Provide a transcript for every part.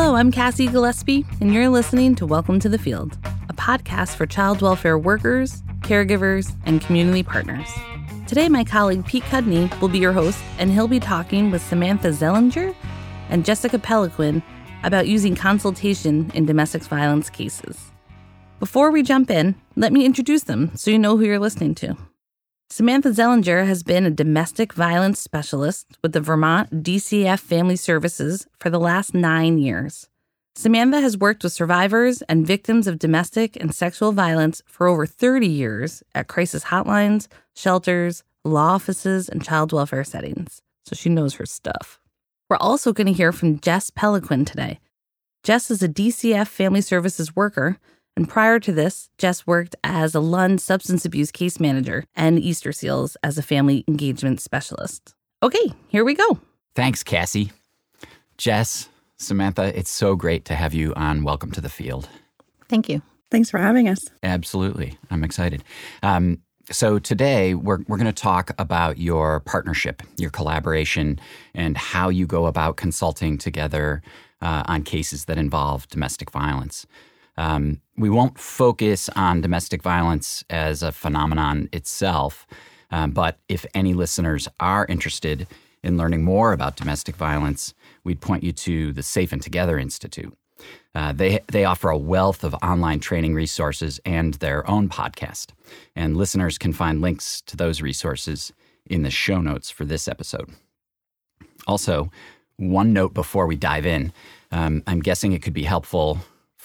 Hello, I'm Cassie Gillespie, and you're listening to Welcome to the Field, a podcast for child welfare workers, caregivers, and community partners. Today, my colleague Pete Cudney will be your host, and he'll be talking with Samantha Zellinger and Jessica Peliquin about using consultation in domestic violence cases. Before we jump in, let me introduce them so you know who you're listening to. Samantha Zellinger has been a domestic violence specialist with the Vermont DCF Family Services for the last nine years. Samantha has worked with survivors and victims of domestic and sexual violence for over 30 years at crisis hotlines, shelters, law offices, and child welfare settings, so she knows her stuff. We're also going to hear from Jess Peliquin today. Jess is a DCF Family Services worker and prior to this, Jess worked as a Lund substance abuse case manager and Easter Seals as a family engagement specialist. Okay, here we go. Thanks, Cassie. Jess, Samantha, it's so great to have you on Welcome to the Field. Thank you. Thanks for having us. Absolutely. I'm excited. Um, so, today we're, we're going to talk about your partnership, your collaboration, and how you go about consulting together uh, on cases that involve domestic violence. Um, we won't focus on domestic violence as a phenomenon itself, um, but if any listeners are interested in learning more about domestic violence, we'd point you to the Safe and Together Institute. Uh, they, they offer a wealth of online training resources and their own podcast. And listeners can find links to those resources in the show notes for this episode. Also, one note before we dive in um, I'm guessing it could be helpful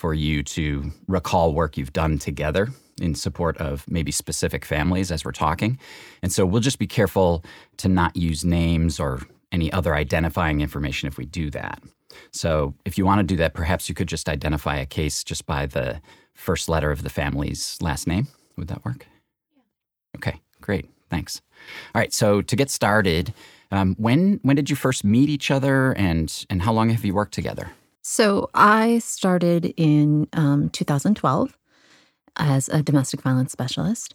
for you to recall work you've done together in support of maybe specific families as we're talking. And so we'll just be careful to not use names or any other identifying information if we do that. So if you want to do that, perhaps you could just identify a case just by the first letter of the family's last name. Would that work? Yeah. Okay, great. Thanks. All right. So to get started, um, when when did you first meet each other, and and how long have you worked together? So I started in um, 2012 as a domestic violence specialist,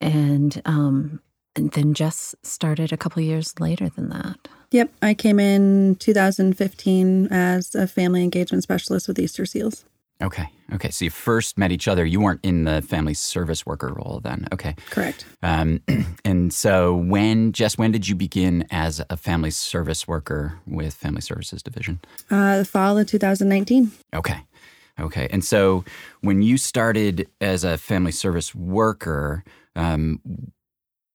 and, um, and then Jess started a couple years later than that. Yep, I came in 2015 as a family engagement specialist with Easter Seals. Okay. Okay. So you first met each other. You weren't in the family service worker role then. Okay. Correct. Um, and so when, Jess, when did you begin as a family service worker with Family Services Division? Uh, the fall of 2019. Okay. Okay. And so when you started as a family service worker, um,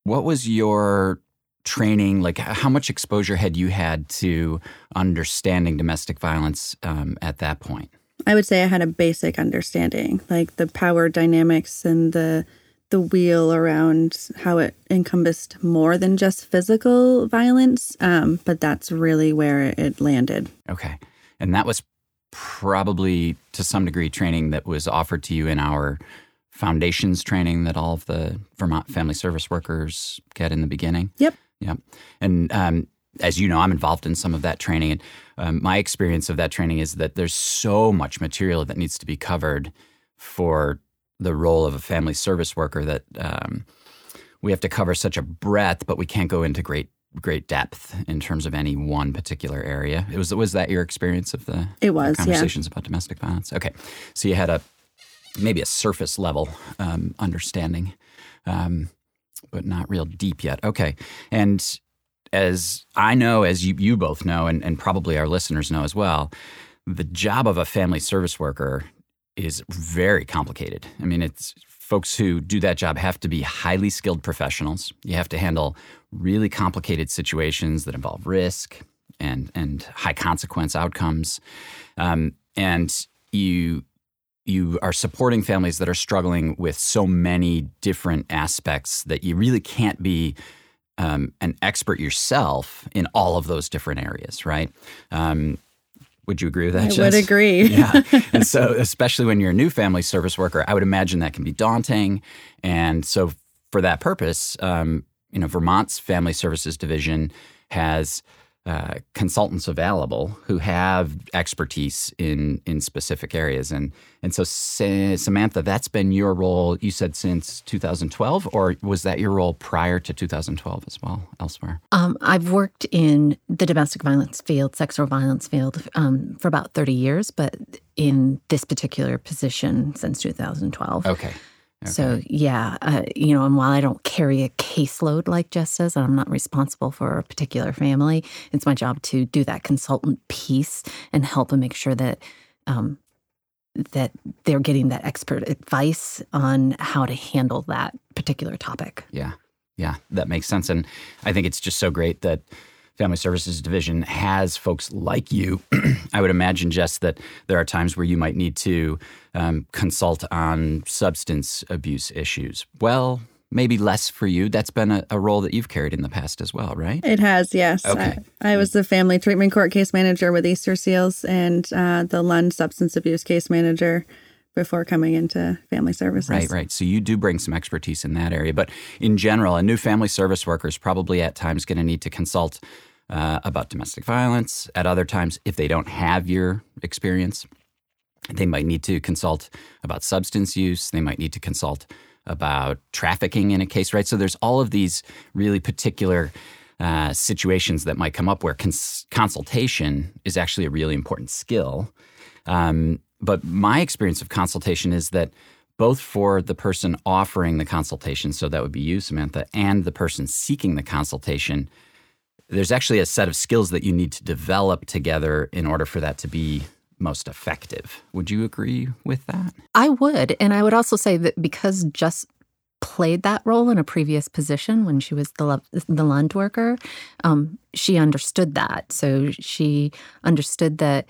what was your training? Like, how much exposure had you had to understanding domestic violence um, at that point? I would say I had a basic understanding, like the power dynamics and the the wheel around how it encompassed more than just physical violence. Um, but that's really where it landed. Okay, and that was probably to some degree training that was offered to you in our foundations training that all of the Vermont family service workers get in the beginning. Yep. Yep. And um, as you know, I'm involved in some of that training. And um, my experience of that training is that there's so much material that needs to be covered for the role of a family service worker that um, we have to cover such a breadth, but we can't go into great great depth in terms of any one particular area. It was was that your experience of the it was conversations yeah. about domestic violence? Okay, so you had a maybe a surface level um, understanding, um, but not real deep yet. Okay, and as I know, as you, you both know, and, and probably our listeners know as well, the job of a family service worker is very complicated. I mean, it's folks who do that job have to be highly skilled professionals. You have to handle really complicated situations that involve risk and and high consequence outcomes, um, and you you are supporting families that are struggling with so many different aspects that you really can't be um, an expert yourself in all of those different areas, right? Um, would you agree with that? I Jess? would agree. yeah. And so, especially when you're a new family service worker, I would imagine that can be daunting. And so, for that purpose, um, you know, Vermont's Family Services Division has uh, consultants available who have expertise in in specific areas, and and so Samantha, that's been your role. You said since 2012, or was that your role prior to 2012 as well, elsewhere? Um, I've worked in the domestic violence field, sexual violence field, um, for about 30 years, but in this particular position since 2012. Okay. Okay. So, yeah, uh, you know, and while I don't carry a caseload like Jess does, and I'm not responsible for a particular family, it's my job to do that consultant piece and help them make sure that um, that they're getting that expert advice on how to handle that particular topic. Yeah, yeah, that makes sense, and I think it's just so great that Family Services Division has folks like you. I would imagine, Jess, that there are times where you might need to um, consult on substance abuse issues. Well, maybe less for you. That's been a, a, role that you've carried in the past as well, right? It has, yes. Okay. I, I was the family treatment court case manager with Easter Seals and uh, the Lund substance abuse case manager before coming into family services. Right, right. So you do bring some expertise in that area. But in general, a new family service worker is probably at times going to need to consult uh, about domestic violence. At other times, if they don't have your experience, they might need to consult about substance use. They might need to consult about trafficking in a case, right? So there's all of these really particular uh, situations that might come up where cons- consultation is actually a really important skill. Um, but my experience of consultation is that both for the person offering the consultation, so that would be you, Samantha, and the person seeking the consultation, there's actually a set of skills that you need to develop together in order for that to be most effective. Would you agree with that? I would. And I would also say that because Jess played that role in a previous position when she was the the Lund worker, um, she understood that. So she understood that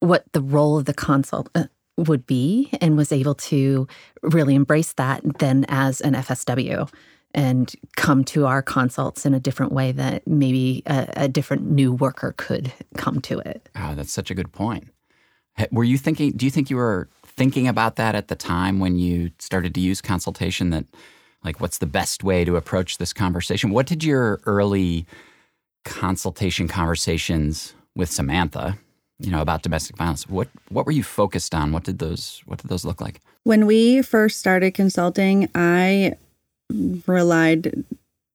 what the role of the consult uh, would be and was able to really embrace that then as an FSW and come to our consults in a different way that maybe a, a different new worker could come to it. Oh, that's such a good point. Were you thinking, do you think you were thinking about that at the time when you started to use consultation that, like, what's the best way to approach this conversation? What did your early consultation conversations with Samantha you know about domestic violence what what were you focused on what did those what did those look like when we first started consulting i relied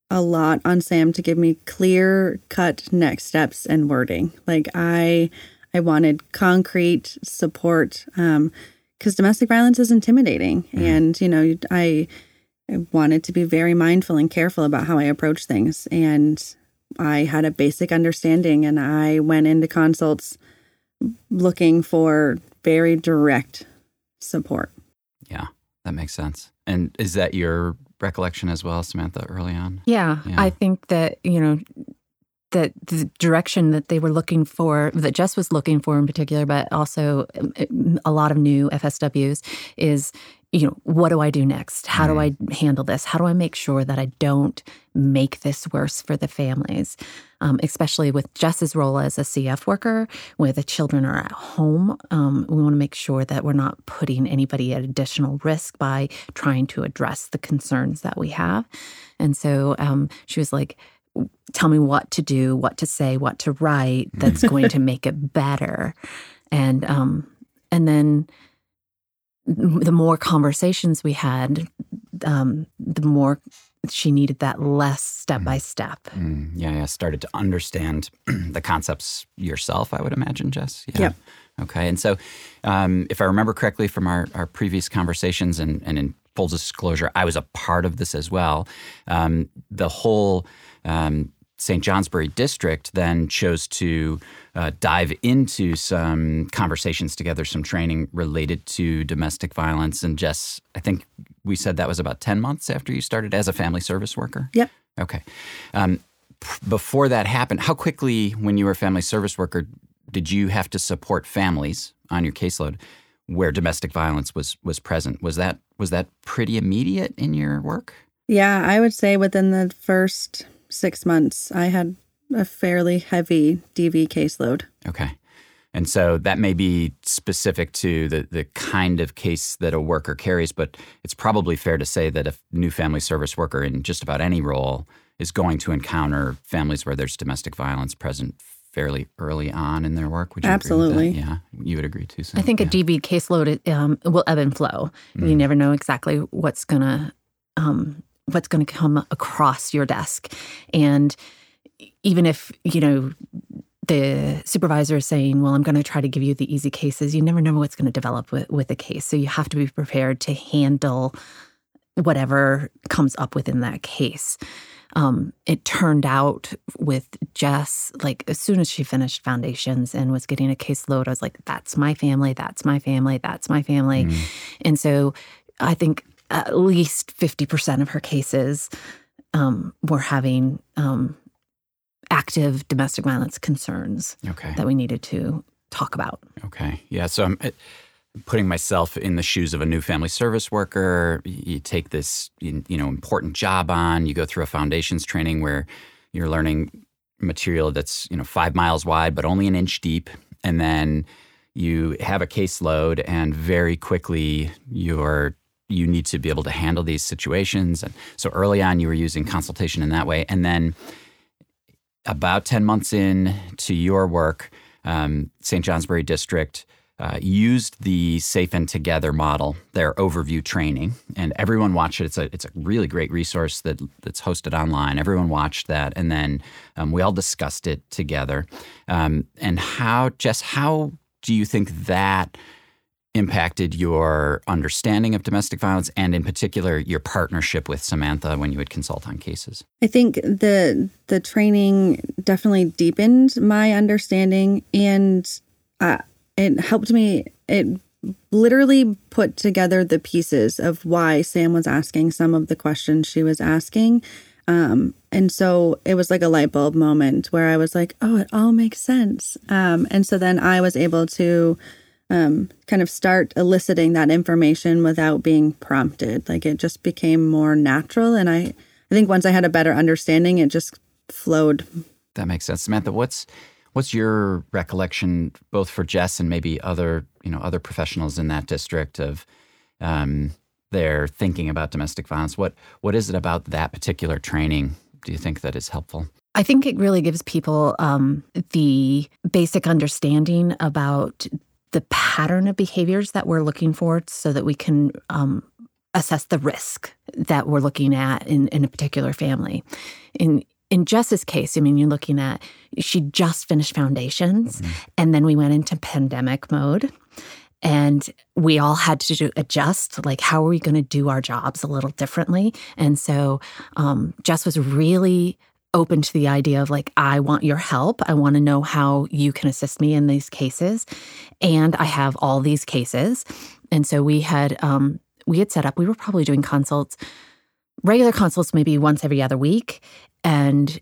a lot on sam to give me clear cut next steps and wording like i i wanted concrete support um because domestic violence is intimidating mm. and you know i I wanted to be very mindful and careful about how I approach things. And I had a basic understanding, and I went into consults looking for very direct support. Yeah, that makes sense. And is that your recollection as well, Samantha, early on? Yeah, yeah. I think that, you know, that the direction that they were looking for, that Jess was looking for in particular, but also um, a lot of new FSWs, is you know, what do I do next? How do I mm-hmm. handle this? How do I make sure that I don't make this worse for the families? Um, especially with Jess's role as a CF worker, where the children are at home. Um, we want to make sure that we're not putting anybody at additional risk by trying to address the concerns that we have. And so um, she was like, tell me what to do, what to say, what to write that's going to make it better. And um, and then the more conversations we had, um, the more she needed that less step by step. Mm, yeah, yeah. Started to understand the concepts yourself, I would imagine, Jess. Yeah. Yep. Okay. And so, um, if I remember correctly from our, our previous conversations, and, and in full disclosure, I was a part of this as well. Um, the whole um, St. Johnsbury district then chose to uh, dive into some conversations together, some training related to domestic violence. And Jess, I think we said that was about 10 months after you started as a family service worker? Yep. Okay. Um, before that happened, how quickly, when you were a family service worker, did you have to support families on your caseload where domestic violence was was present? Was that was that pretty immediate in your work? Yeah, I would say within the first six months, I had a fairly heavy DV caseload. Okay. And so that may be specific to the, the kind of case that a worker carries, but it's probably fair to say that a new family service worker in just about any role is going to encounter families where there's domestic violence present fairly early on in their work. Would you Absolutely. agree with that? Yeah, you would agree too. So, I think yeah. a DV caseload um, will ebb and flow. You Mm. never know exactly what's gonna um, what's gonna come across your desk, and even if you know the supervisor is saying, "Well, I'm going to try to give you the easy cases," you never know what's going to develop with with a case. So you have to be prepared to handle whatever comes up within that case. Um, it turned out with Jess, like as soon as she finished foundations and was getting a caseload, I was like, that's my family, that's my family, that's my family. Mm. And so I think at least 50% of her cases um, were having um, active domestic violence concerns Okay. that we needed to talk about. Okay. Yeah. So I'm uh, putting myself in the shoes of a new family service worker. You take this, you you know, important job on. You go through a foundations training where you're learning material that's you know five miles wide but only an inch deep, and then you have a caseload, and very quickly you're you need to be able to handle these situations. And so early on, you were using consultation in that way, and then about 10 months in to your work, um, St. Johnsbury District uh, used the Safe and Together model, their overview training, and everyone watched it. It's a it's a really great resource that that's hosted online. Everyone watched that, and then um, we all discussed it together. Um, and how, Jess, how do you think that impacted your understanding of domestic violence, and in particular your partnership with Samantha when you would consult on cases? I think the the training definitely deepened my understanding, and uh, it helped me. It literally put together the pieces of why Sam was asking some of the questions she was asking. Um, and so it was like a light bulb moment where I was like, oh, it all makes sense. Um, and so then I was able to um, kind of start eliciting that information without being prompted. Like it just became more natural. And I, I think once I had a better understanding, it just flowed. That makes sense, Samantha. What's what's your recollection, both for Jess and maybe other you know other professionals in that district of um, their thinking about domestic violence? What what is it about that particular training? Do you think that is helpful? I think it really gives people um, the basic understanding about the pattern of behaviors that we're looking for so that we can um, assess the risk that we're looking at in, in a particular family. In in Jess's case, I mean, you're looking at she just finished foundations, and then we went into pandemic mode. And we all had to do, adjust, like, how are we going to do our jobs a little differently? And so um, Jess was really open to the idea of like i want your help. I want to know how you can assist me in these cases. And i have all these cases. And so we had um, we had set up we were probably doing consults regular consults maybe once every other week and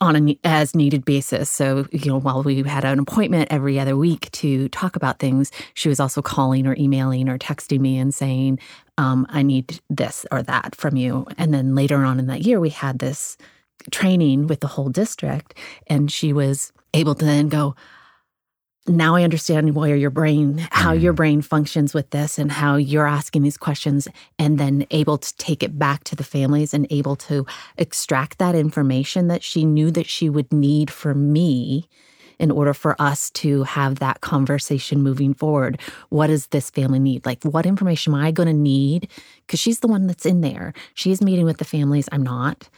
on an as needed basis. So you know while we had an appointment every other week to talk about things she was also calling or emailing or texting me and saying um, i need this or that from you. And then later on in that year we had this training with the whole district and she was able to then go now i understand where your brain how your mm. brain functions with this and how you're asking these questions and then able to take it back to the families and able to extract that information that she knew that she would need for me in order for us to have that conversation moving forward. What does this family need? Like, what information am I going to need? Because she's the one that's in there. She's meeting with the families. I'm not.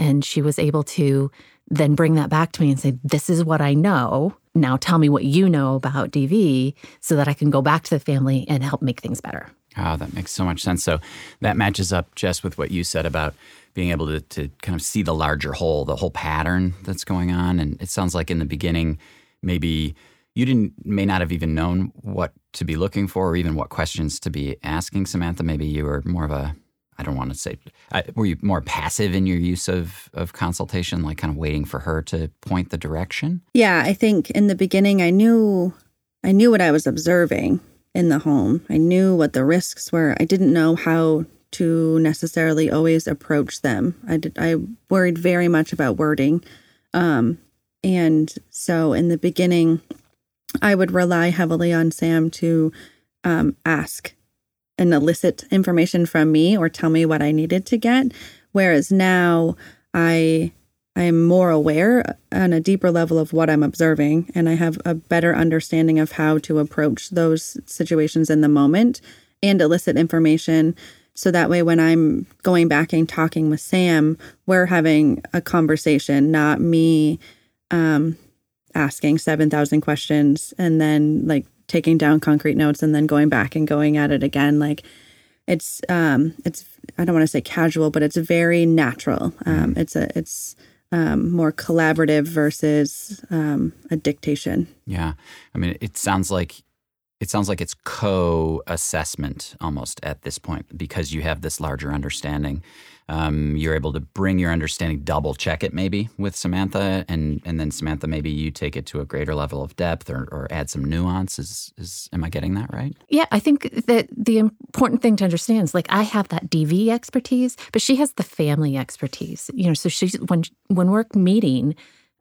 And she was able to then bring that back to me and say, This is what I know. Now tell me what you know about DV so that I can go back to the family and help make things better. Oh, that makes so much sense. So that matches up, Jess with what you said about being able to, to kind of see the larger whole, the whole pattern that's going on. And it sounds like in the beginning, maybe you didn't may not have even known what to be looking for or even what questions to be asking Samantha. Maybe you were more of a I don't want to say uh, were you more passive in your use of of consultation, like kind of waiting for her to point the direction? Yeah, I think in the beginning I knew I knew what I was observing in the home. I knew what the risks were. I didn't know how to necessarily always approach them. I did, I worried very much about wording. Um, and so in the beginning I would rely heavily on Sam to um, ask and elicit information from me or tell me what I needed to get. Whereas now I I am more aware on a deeper level of what I'm observing, and I have a better understanding of how to approach those situations in the moment and elicit information. So that way, when I'm going back and talking with Sam, we're having a conversation, not me um, asking 7,000 questions and then like taking down concrete notes and then going back and going at it again. Like it's, um, it's, I don't want to say casual, but it's very natural. Um, it's a, it's, um, more collaborative versus um, a dictation. Yeah, I mean, it sounds like it sounds like it's co-assessment almost at this point because you have this larger understanding. Um, you're able to bring your understanding, double check it maybe with Samantha, and and then Samantha, maybe you take it to a greater level of depth or, or add some nuance. Is, is am I getting that right? Yeah, I think that the important thing to understand is like I have that DV expertise, but she has the family expertise. You know, so she's when when we're meeting,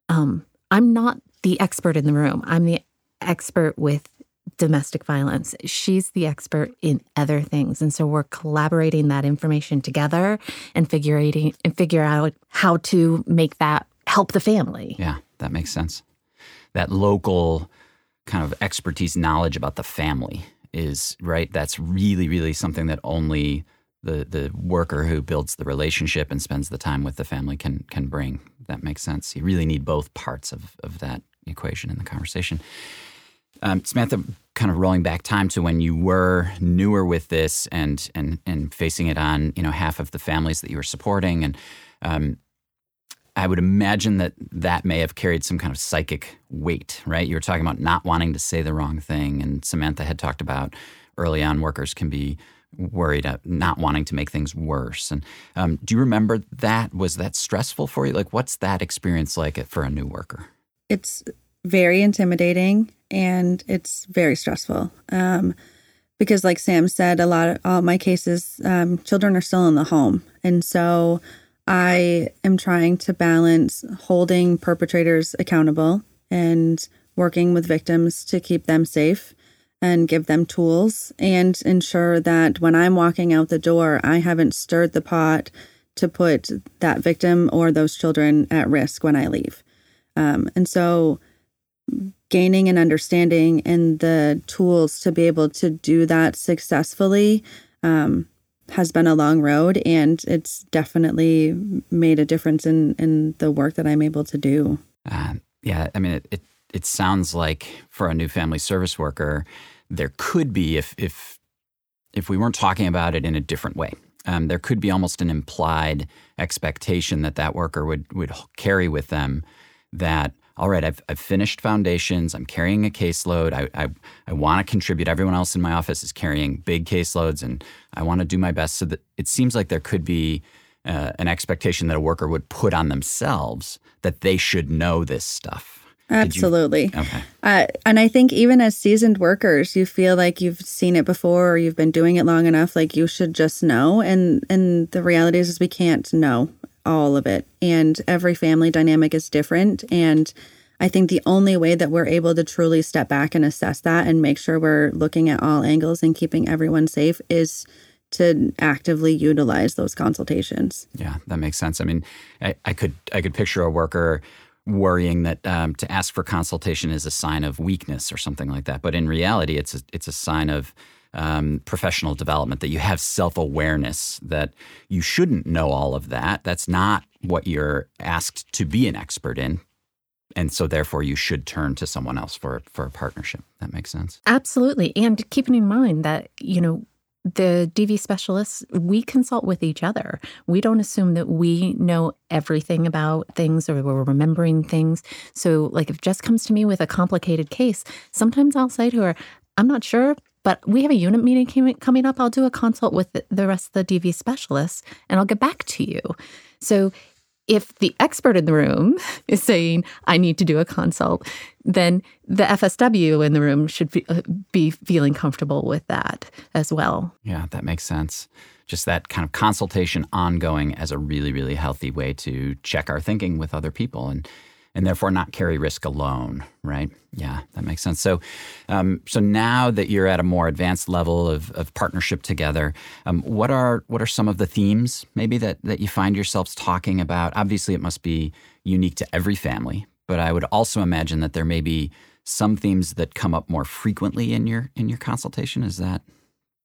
um, I'm not the expert in the room. I'm the expert with domestic violence. She's the expert in other things. And so we're collaborating that information together and figuring and figure out how to make that help the family. Yeah, that makes sense. That local kind of expertise knowledge about the family is right. That's really, really something that only the the worker who builds the relationship and spends the time with the family can can bring. That makes sense. You really need both parts of, of that equation in the conversation. Um, Samantha, kind of rolling back time to when you were newer with this and and and facing it on you know half of the families that you were supporting, and um, I would imagine that that may have carried some kind of psychic weight, right? You were talking about not wanting to say the wrong thing, and Samantha had talked about early on workers can be worried at not wanting to make things worse. And um, do you remember that? Was that stressful for you? Like, what's that experience like for a new worker? It's very intimidating and it's very stressful. Um, because, like Sam said, a lot of all my cases, um, children are still in the home. And so I am trying to balance holding perpetrators accountable and working with victims to keep them safe and give them tools and ensure that when I'm walking out the door, I haven't stirred the pot to put that victim or those children at risk when I leave. Um, and so gaining an understanding and the tools to be able to do that successfully um, has been a long road and it's definitely made a difference in in the work that I'm able to do. Uh, yeah, I mean it, it it sounds like for a new family service worker there could be if if if we weren't talking about it in a different way. Um, there could be almost an implied expectation that that worker would would carry with them that all right, I've, I've finished foundations. I'm carrying a caseload. I, I, I want to contribute. Everyone else in my office is carrying big caseloads, and I want to do my best. So that it seems like there could be uh, an expectation that a worker would put on themselves that they should know this stuff. Absolutely. You, okay. Uh, and I think even as seasoned workers, you feel like you've seen it before or you've been doing it long enough. Like you should just know. And and the reality is, is we can't know all of it. And every family dynamic is different. And I think the only way that we're able to truly step back and assess that and make sure we're looking at all angles and keeping everyone safe is to actively utilize those consultations. Yeah, that makes sense. I mean, I, I could I could picture a worker worrying that um, to ask for consultation is a sign of weakness or something like that. But in reality, it's a, it's a sign of um, professional development, that you have self awareness, that you shouldn't know all of that. That's not what you're asked to be an expert in. And so, therefore, you should turn to someone else for, for a partnership. That makes sense. Absolutely. And keeping in mind that, you know, the DV specialists, we consult with each other. We don't assume that we know everything about things or we're remembering things. So, like, if Jess comes to me with a complicated case, sometimes I'll say to her, I'm not sure, but we have a unit meeting coming up. I'll do a consult with the rest of the DV specialists and I'll get back to you. So if the expert in the room is saying, I need to do a consult, then the FSW in the room should be, uh, be feeling comfortable with that as well. Yeah, that makes sense. Just that kind of consultation ongoing as a really, really healthy way to check our thinking with other people. And and therefore not carry risk alone, right? Yeah, that makes sense. So, um, so now that you're at a more advanced level of, of partnership together, um, what are what are some of the themes maybe that that you find yourselves talking about? Obviously, it must be unique to every family, but I would also imagine that there may be some themes that come up more frequently in your in your consultation. Is that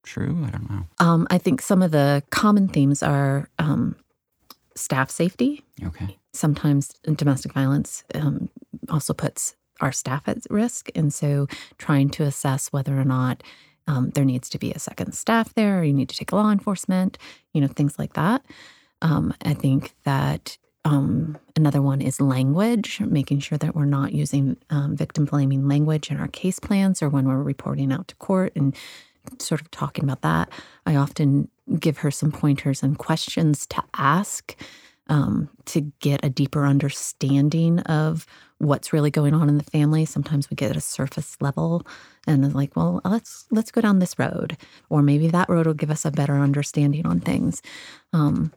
true? I don't know. Um, I think some of the common themes are um, staff safety. Okay. Sometimes domestic violence um, also puts our staff at risk. And so trying to assess whether or not um, there needs to be a second staff there, or you need to take law enforcement, you know, things like that. Um, I think that um, another one is language, making sure that we're not using um, victim blaming language in our case plans or when we're reporting out to court and sort of talking about that. I often give her some pointers and questions to ask um, to get a deeper understanding of what's really going on in the family. Sometimes we get at a surface level and like, well, let's let's go down this road, or maybe that road will give us a better understanding on things. Um,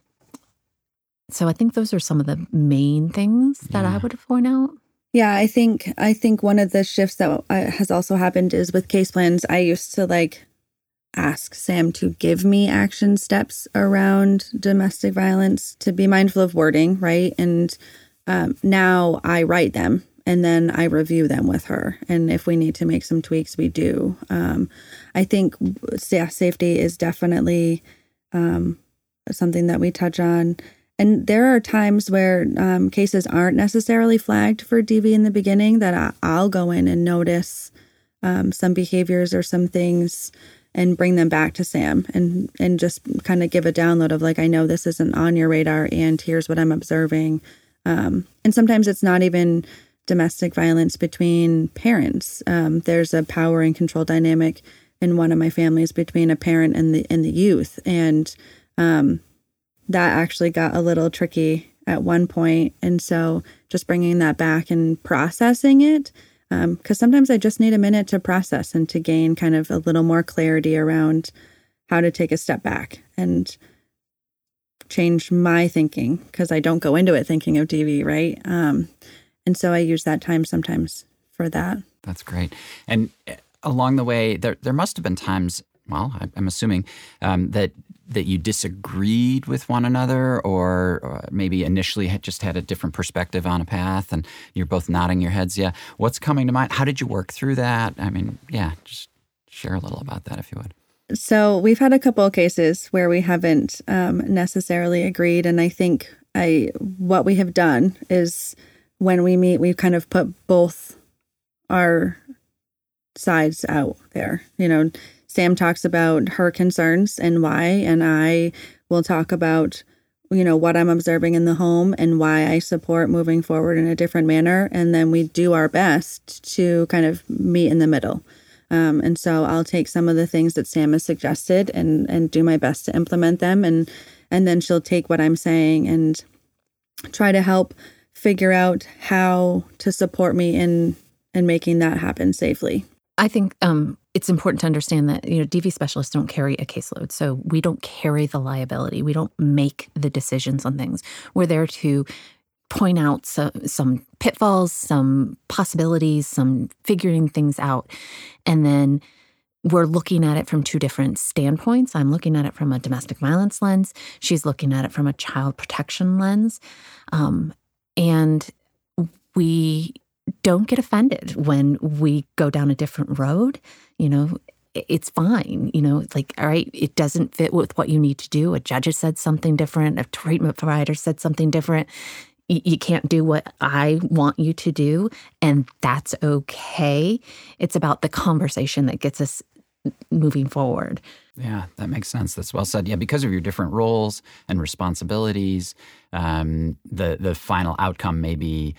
so I think those are some of the main things that Yeah. I would point out. Yeah, I think I think one of the shifts that uh, has also happened is with case plans. I used to like ask Sam to give me action steps around domestic violence to be mindful of wording, right? And um, now I write them and then I review them with her. And if we need to make some tweaks, we do. Um, I think safety is definitely um, something that we touch on. And there are times where um, cases aren't necessarily flagged for DV in the beginning that I, I'll go in and notice um, some behaviors or some things and bring them back to Sam and and just kind of give a download of like I know this isn't on your radar and here's what I'm observing. Um, and sometimes it's not even domestic violence between parents. Um, there's a power and control dynamic in one of my families between a parent and the and the youth, and um, that actually got a little tricky at one point. And so just bringing that back and processing it, because sometimes I just need a minute to process and to gain kind of a little more clarity around how to take a step back and change my thinking because I don't go into it thinking of DV, right? Um, and so I use that time sometimes for that. That's great. And uh, along the way, there there must have been times. Well, I'm assuming um, that that you disagreed with one another, or, or maybe initially had just had a different perspective on a path, and you're both nodding your heads. Yeah. What's coming to mind? How did you work through that? I mean, yeah, just share a little about that if you would. So we've had a couple of cases where we haven't um, necessarily agreed, and I think I what we have done is when we meet, we've kind of put both our sides out there. You know, Sam talks about her concerns and why, and I will talk about you know what I'm observing in the home and why I support moving forward in a different manner, and then we do our best to kind of meet in the middle. Um, and so I'll take some of the things that Sam has suggested and and do my best to implement them, and and then she'll take what I'm saying and try to help figure out how to support me in in making that happen safely. I think um, it's important to understand that you know DV specialists don't carry a caseload, so we don't carry the liability. We don't make the decisions on things. We're there to point out some, some pitfalls, some possibilities, some figuring things out, and then we're looking at it from two different standpoints. I'm looking at it from a domestic violence lens. She's looking at it from a child protection lens, um, and we don't get offended when we go down a different road. You know, it's fine. You know, like, all right, it doesn't fit with what you need to do. A judge has said something different, a treatment provider said something different. You can't do what I want you to do, and that's okay. It's about the conversation that gets us moving forward. Yeah, that makes sense. That's well said. Yeah, because of your different roles and responsibilities, um, the the final outcome may be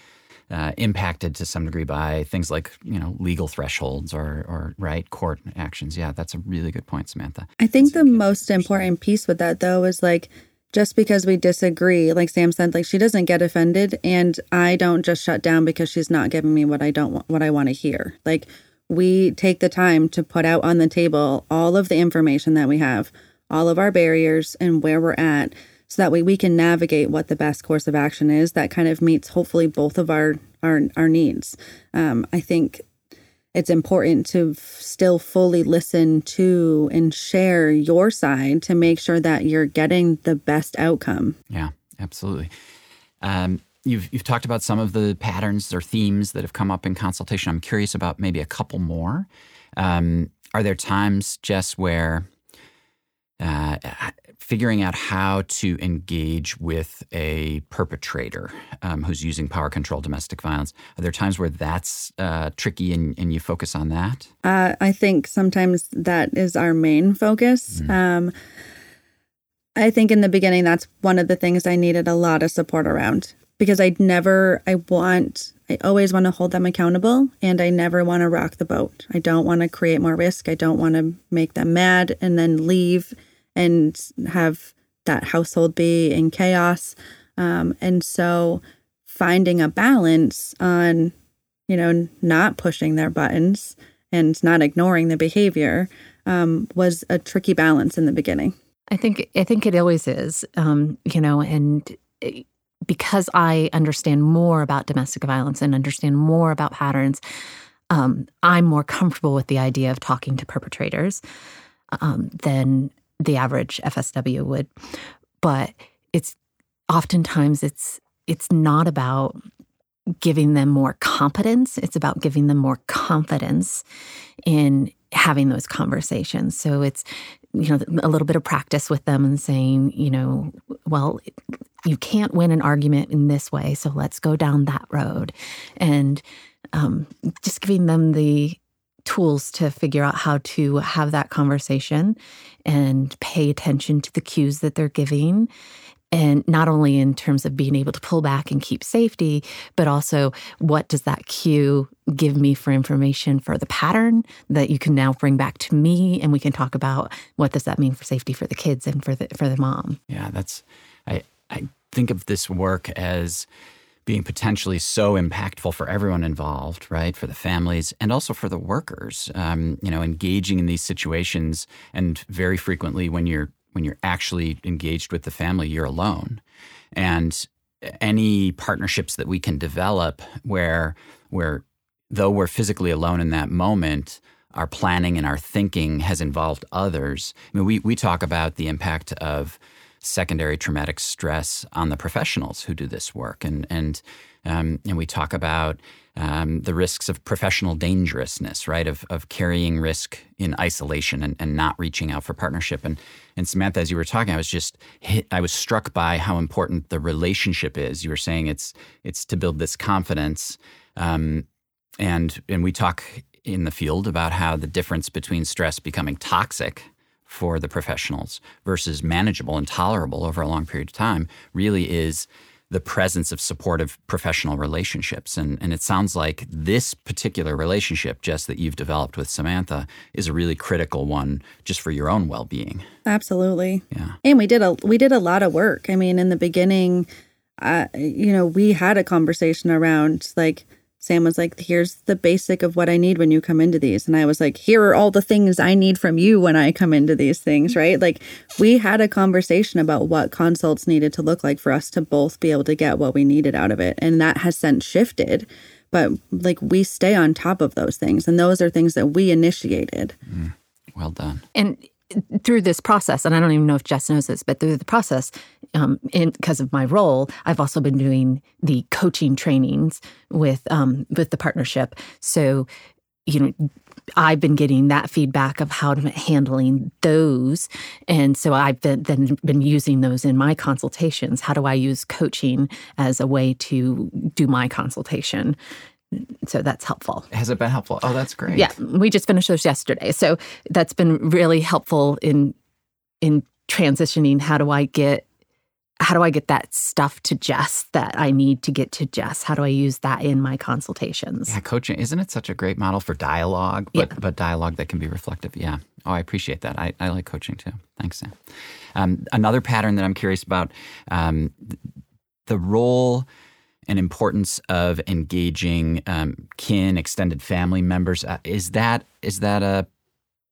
uh, impacted to some degree by things like you know legal thresholds or or right court actions. Yeah, that's a really good point, Samantha. I think the most important piece with that though is like just because we disagree, like Sam said, like she doesn't get offended and I don't just shut down because she's not giving me what I don't want what I want to hear. Like we take the time to put out on the table all of the information that we have, all of our barriers and where we're at so that way we can navigate what the best course of action is that kind of meets hopefully both of our our, our needs. Um, i think it's important to f- still fully listen to and share your side to make sure that you're getting the best outcome. Yeah absolutely. Um, you've you've talked about some of the patterns or themes that have come up in consultation. I'm curious about maybe a couple more. Um, are there times Jess where uh, figuring out how to engage with a perpetrator um, who's using power control domestic violence. Are there times where that's uh, tricky and, and, you focus on that? Uh, I think sometimes that is our main focus. Mm-hmm. Um, I think in the beginning, that's one of the things I needed a lot of support around because I never, I want, I always want to hold them accountable and I never want to rock the boat. I don't want to create more risk. I don't want to make them mad and then leave and have that household be in chaos. Um, and so finding a balance on, you know, not pushing their buttons and not ignoring the behavior um, was a tricky balance in the beginning. I think I think it always is, um, you know, and eh, because I understand more about domestic violence and understand more about patterns, um, I'm more comfortable with the idea of talking to perpetrators um, than the average FSW would. But it's oftentimes it's it's not about giving them more competence. It's about giving them more confidence in having those conversations. So it's you know a little bit of practice with them and saying, you know, well, you can't win an argument in this way, so let's go down that road, and um, just giving them the tools to figure out how to have that conversation and pay attention to the cues that they're giving. And not only in terms of being able to pull back and keep safety, but also what does that cue give me for information for the pattern that you can now bring back to me, and we can talk about what does that mean for safety for the kids and for the for the mom. Yeah, that's I I think of this work as being potentially so impactful for everyone involved, right? For the families and also for the workers. Um, you know, engaging in these situations, and very frequently when you're when you're actually engaged with the family, you're alone, and any partnerships that we can develop where where though we're physically alone in that moment our planning and our thinking has involved others i mean we, we talk about the impact of secondary traumatic stress on the professionals who do this work. And, and, um, and we talk about um, the risks of professional dangerousness, right? Of, of carrying risk in isolation and, and not reaching out for partnership. And, and Samantha, as you were talking, I was just hit, I was struck by how important the relationship is. You were saying it's, it's to build this confidence. Um, and, and we talk in the field about how the difference between stress becoming toxic for the professionals versus manageable and tolerable over a long period of time really is the presence of supportive professional relationships. And, and it sounds like this particular relationship, Jess that you've developed with Samantha, is a really critical one just for your own well being. Absolutely. Yeah. And we did a we did a lot of work. I mean, in the beginning, uh, you know, we had a conversation around like Sam was like, Here's the basic of what I need when you come into these. And I was like, Here are all the things I need from you when I come into these things, right? Like, we had a conversation about what consults needed to look like for us to both be able to get what we needed out of it. And that has since shifted. But like, we stay on top of those things. And those are things that we initiated. Mm, well done. And through this process, and I don't even know if Jess knows this, but through the process, um, because of my role, I've also been doing the coaching trainings with um, with the partnership. So, you know, I've been getting that feedback of how to handling those, and so I've been, then been using those in my consultations. How do I use coaching as a way to do my consultation? So that's helpful. Has it been helpful? Oh, that's great. Yeah, we just finished those yesterday, so that's been really helpful in in transitioning. How do I get how do I get that stuff to Jess that I need to get to Jess? How do I use that in my consultations? Yeah, coaching isn't it such a great model for dialogue, but yeah. but dialogue that can be reflective. Yeah. Oh, I appreciate that. I, I like coaching too. Thanks, Sam. Um, another pattern that I'm curious about um, the role and importance of engaging um, kin, extended family members. Uh, is that is that a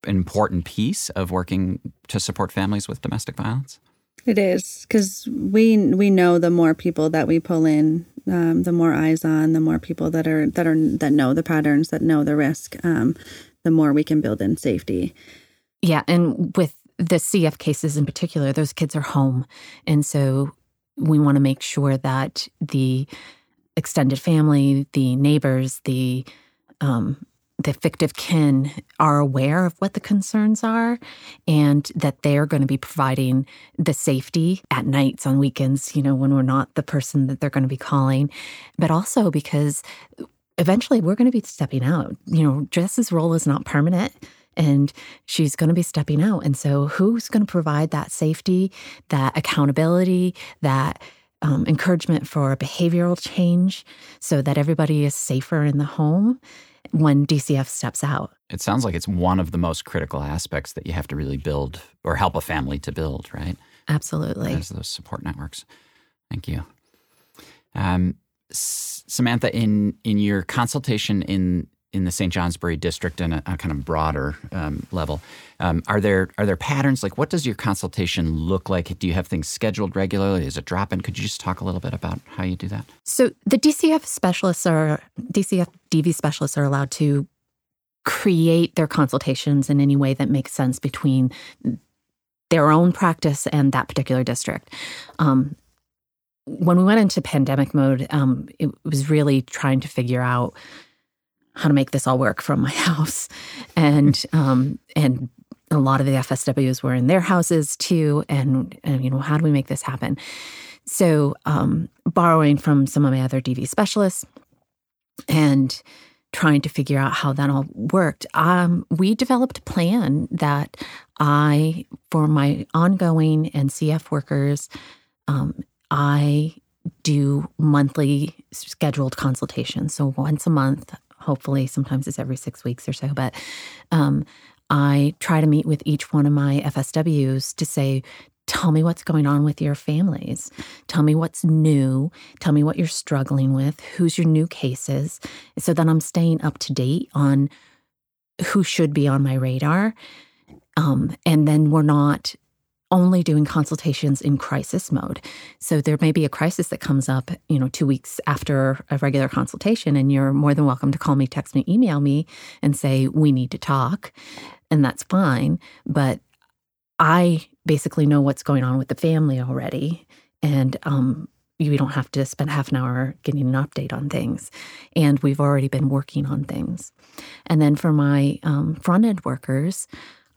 an important piece of working to support families with domestic violence? It is because we we know the more people that we pull in, um, the more eyes on, the more people that are that are that know the patterns, that know the risk, um, the more we can build in safety. Yeah, and with the CF cases in particular, those kids are home, and so we want to make sure that the extended family, the neighbors, the um, the fictive kin are aware of what the concerns are and that they're going to be providing the safety at nights on weekends, you know, when we're not the person that they're going to be calling, but also because eventually we're going to be stepping out. You know, Jess's role is not permanent and she's going to be stepping out. And so, who's going to provide that safety, that accountability, that um, encouragement for behavioral change so that everybody is safer in the home? when DCF steps out. It sounds like it's one of the most critical aspects that you have to really build or help a family to build, right? Absolutely. As those support networks. Thank you. Um, S- Samantha, in in your consultation in in the St. Johnsbury district and a, a kind of broader um, level. Um, are there are there patterns? Like, what does your consultation look like? Do you have things scheduled regularly? Is it drop in? Could you just talk a little bit about how you do that? So the DCF specialists are DCF DV specialists are allowed to create their consultations in any way that makes sense between their own practice and that particular district. Um, when we went into pandemic mode, um, it was really trying to figure out how to make this all work from my house, and um, and a lot of the FSWs were in their houses too, and and you know how do we make this happen? So um, borrowing from some of my other DV specialists and trying to figure out how that all worked, um, we developed a plan that I, for my ongoing and CF workers, um, I do monthly scheduled consultations. So once a month, hopefully sometimes it's every six weeks or so but um, i try to meet with each one of my fsws to say tell me what's going on with your families. Tell me what's new. Tell me what you're struggling with. Who's your new cases? So that i'm staying up to date on who should be on my radar. Um, and then we're not only doing consultations in crisis mode. So there may be a crisis that comes up, you know, two weeks after a regular consultation, and you're more than welcome to call me, text me, email me, and say, we need to talk. And that's fine. But I basically know what's going on with the family already. And um, you don't have to spend half an hour getting an update on things. And we've already been working on things. And then for my um, front end workers,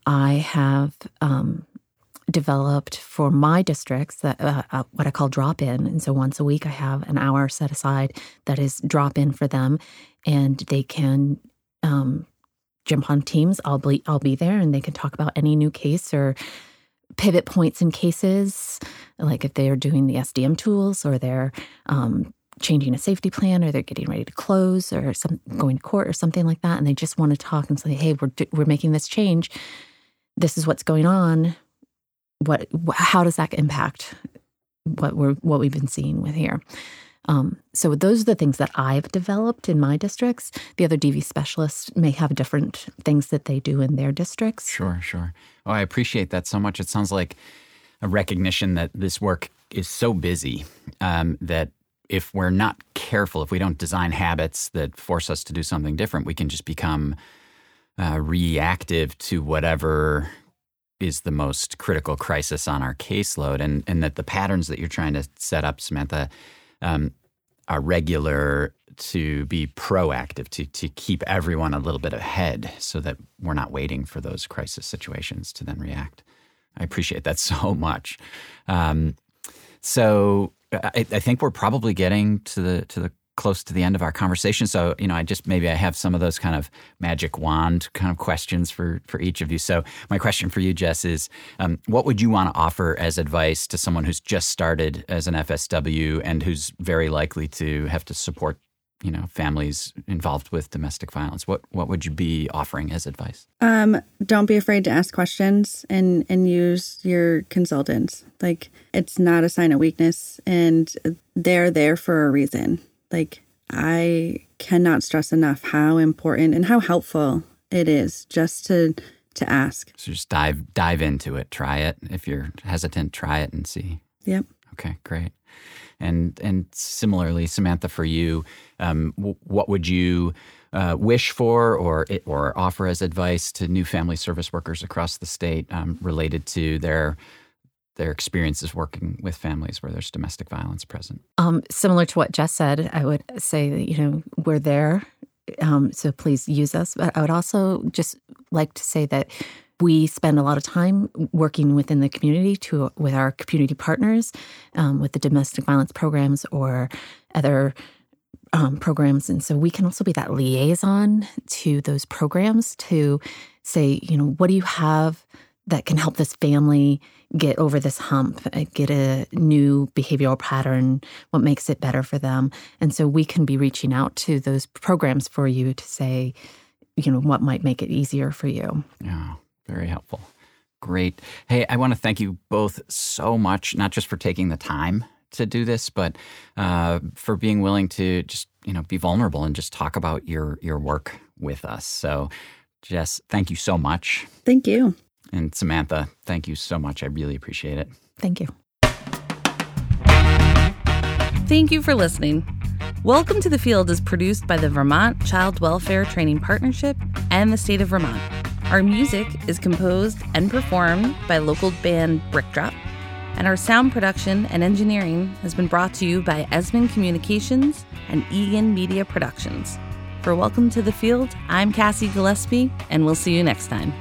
I have um, developed for my districts that uh, uh, what I call drop in, and so once a week I have an hour set aside that is drop in for them, and they can um, jump on Teams. I'll be I'll be there, and they can talk about any new case or pivot points in cases, like if they are doing the SDM tools or they're um, changing a safety plan or they're getting ready to close or some going to court or something like that, and they just want to talk and say, "Hey, we're we're making this change. This is what's going on what how does that impact what we're what we've been seeing with here um, so those are the things that I've developed in my districts. The other DV specialists may have different things that they do in their districts. Sure, sure. Oh, I appreciate that so much. It sounds like a recognition that this work is so busy um, that if we're not careful, if we don't design habits that force us to do something different, we can just become uh, reactive to whatever is the most critical crisis on our caseload, and and that the patterns that you're trying to set up, Samantha, um, are regular to be proactive, to to keep everyone a little bit ahead, so that we're not waiting for those crisis situations to then react. I appreciate that so much. Um, so I, I, think we're probably getting to the to the close to the end of our conversation. So, you know, I just maybe I have some of those kind of magic wand kind of questions for for each of you. So, my question for you, Jess, is um, what would you want to offer as advice to someone who's just started as an FSW and who's very likely to have to support you know families involved with domestic violence what what would you be offering as advice um don't be afraid to ask questions and and use your consultants like it's not a sign of weakness and they're there for a reason like, I cannot stress enough how important and how helpful it is just to to ask. So just dive dive into it. Try it. If you're hesitant, try it and see. Yep. Okay, great. And and similarly, Samantha, for you, um, w- what would you uh, wish for or or offer as advice to new family service workers across the state um, related to their their experiences working with families where there's domestic violence present? Um, similar to what Jess said, I would say that you know we're there, um, so please use us. But I would also just like to say that we spend a lot of time working within the community to with our community partners, um, with the domestic violence programs or other um, programs, and so we can also be that liaison to those programs to say, you know, what do you have that can help this family get over this hump, uh, get a new behavioral pattern, what makes it better for them. And so we can be reaching out to those programs for you to say, you know, what might make it easier for you. Yeah. Very helpful. Great. Hey, I want to thank you both so much, not just for taking the time to do this, but uh, for being willing to just you know be vulnerable and just talk about your your work with us. So, Jess, thank you so much. Thank you. And Samantha, thank you so much. I really appreciate it. Thank you. Thank you for listening. Welcome to the Field is produced by the Vermont Child Welfare Training Partnership and the state of Vermont. Our music is composed and performed by local band Brickdrop, and our sound production and engineering has been brought to you by Esmond Communications and Egan Media Productions. For Welcome to the Field, I'm Cassie Gillespie, and we'll see you next time.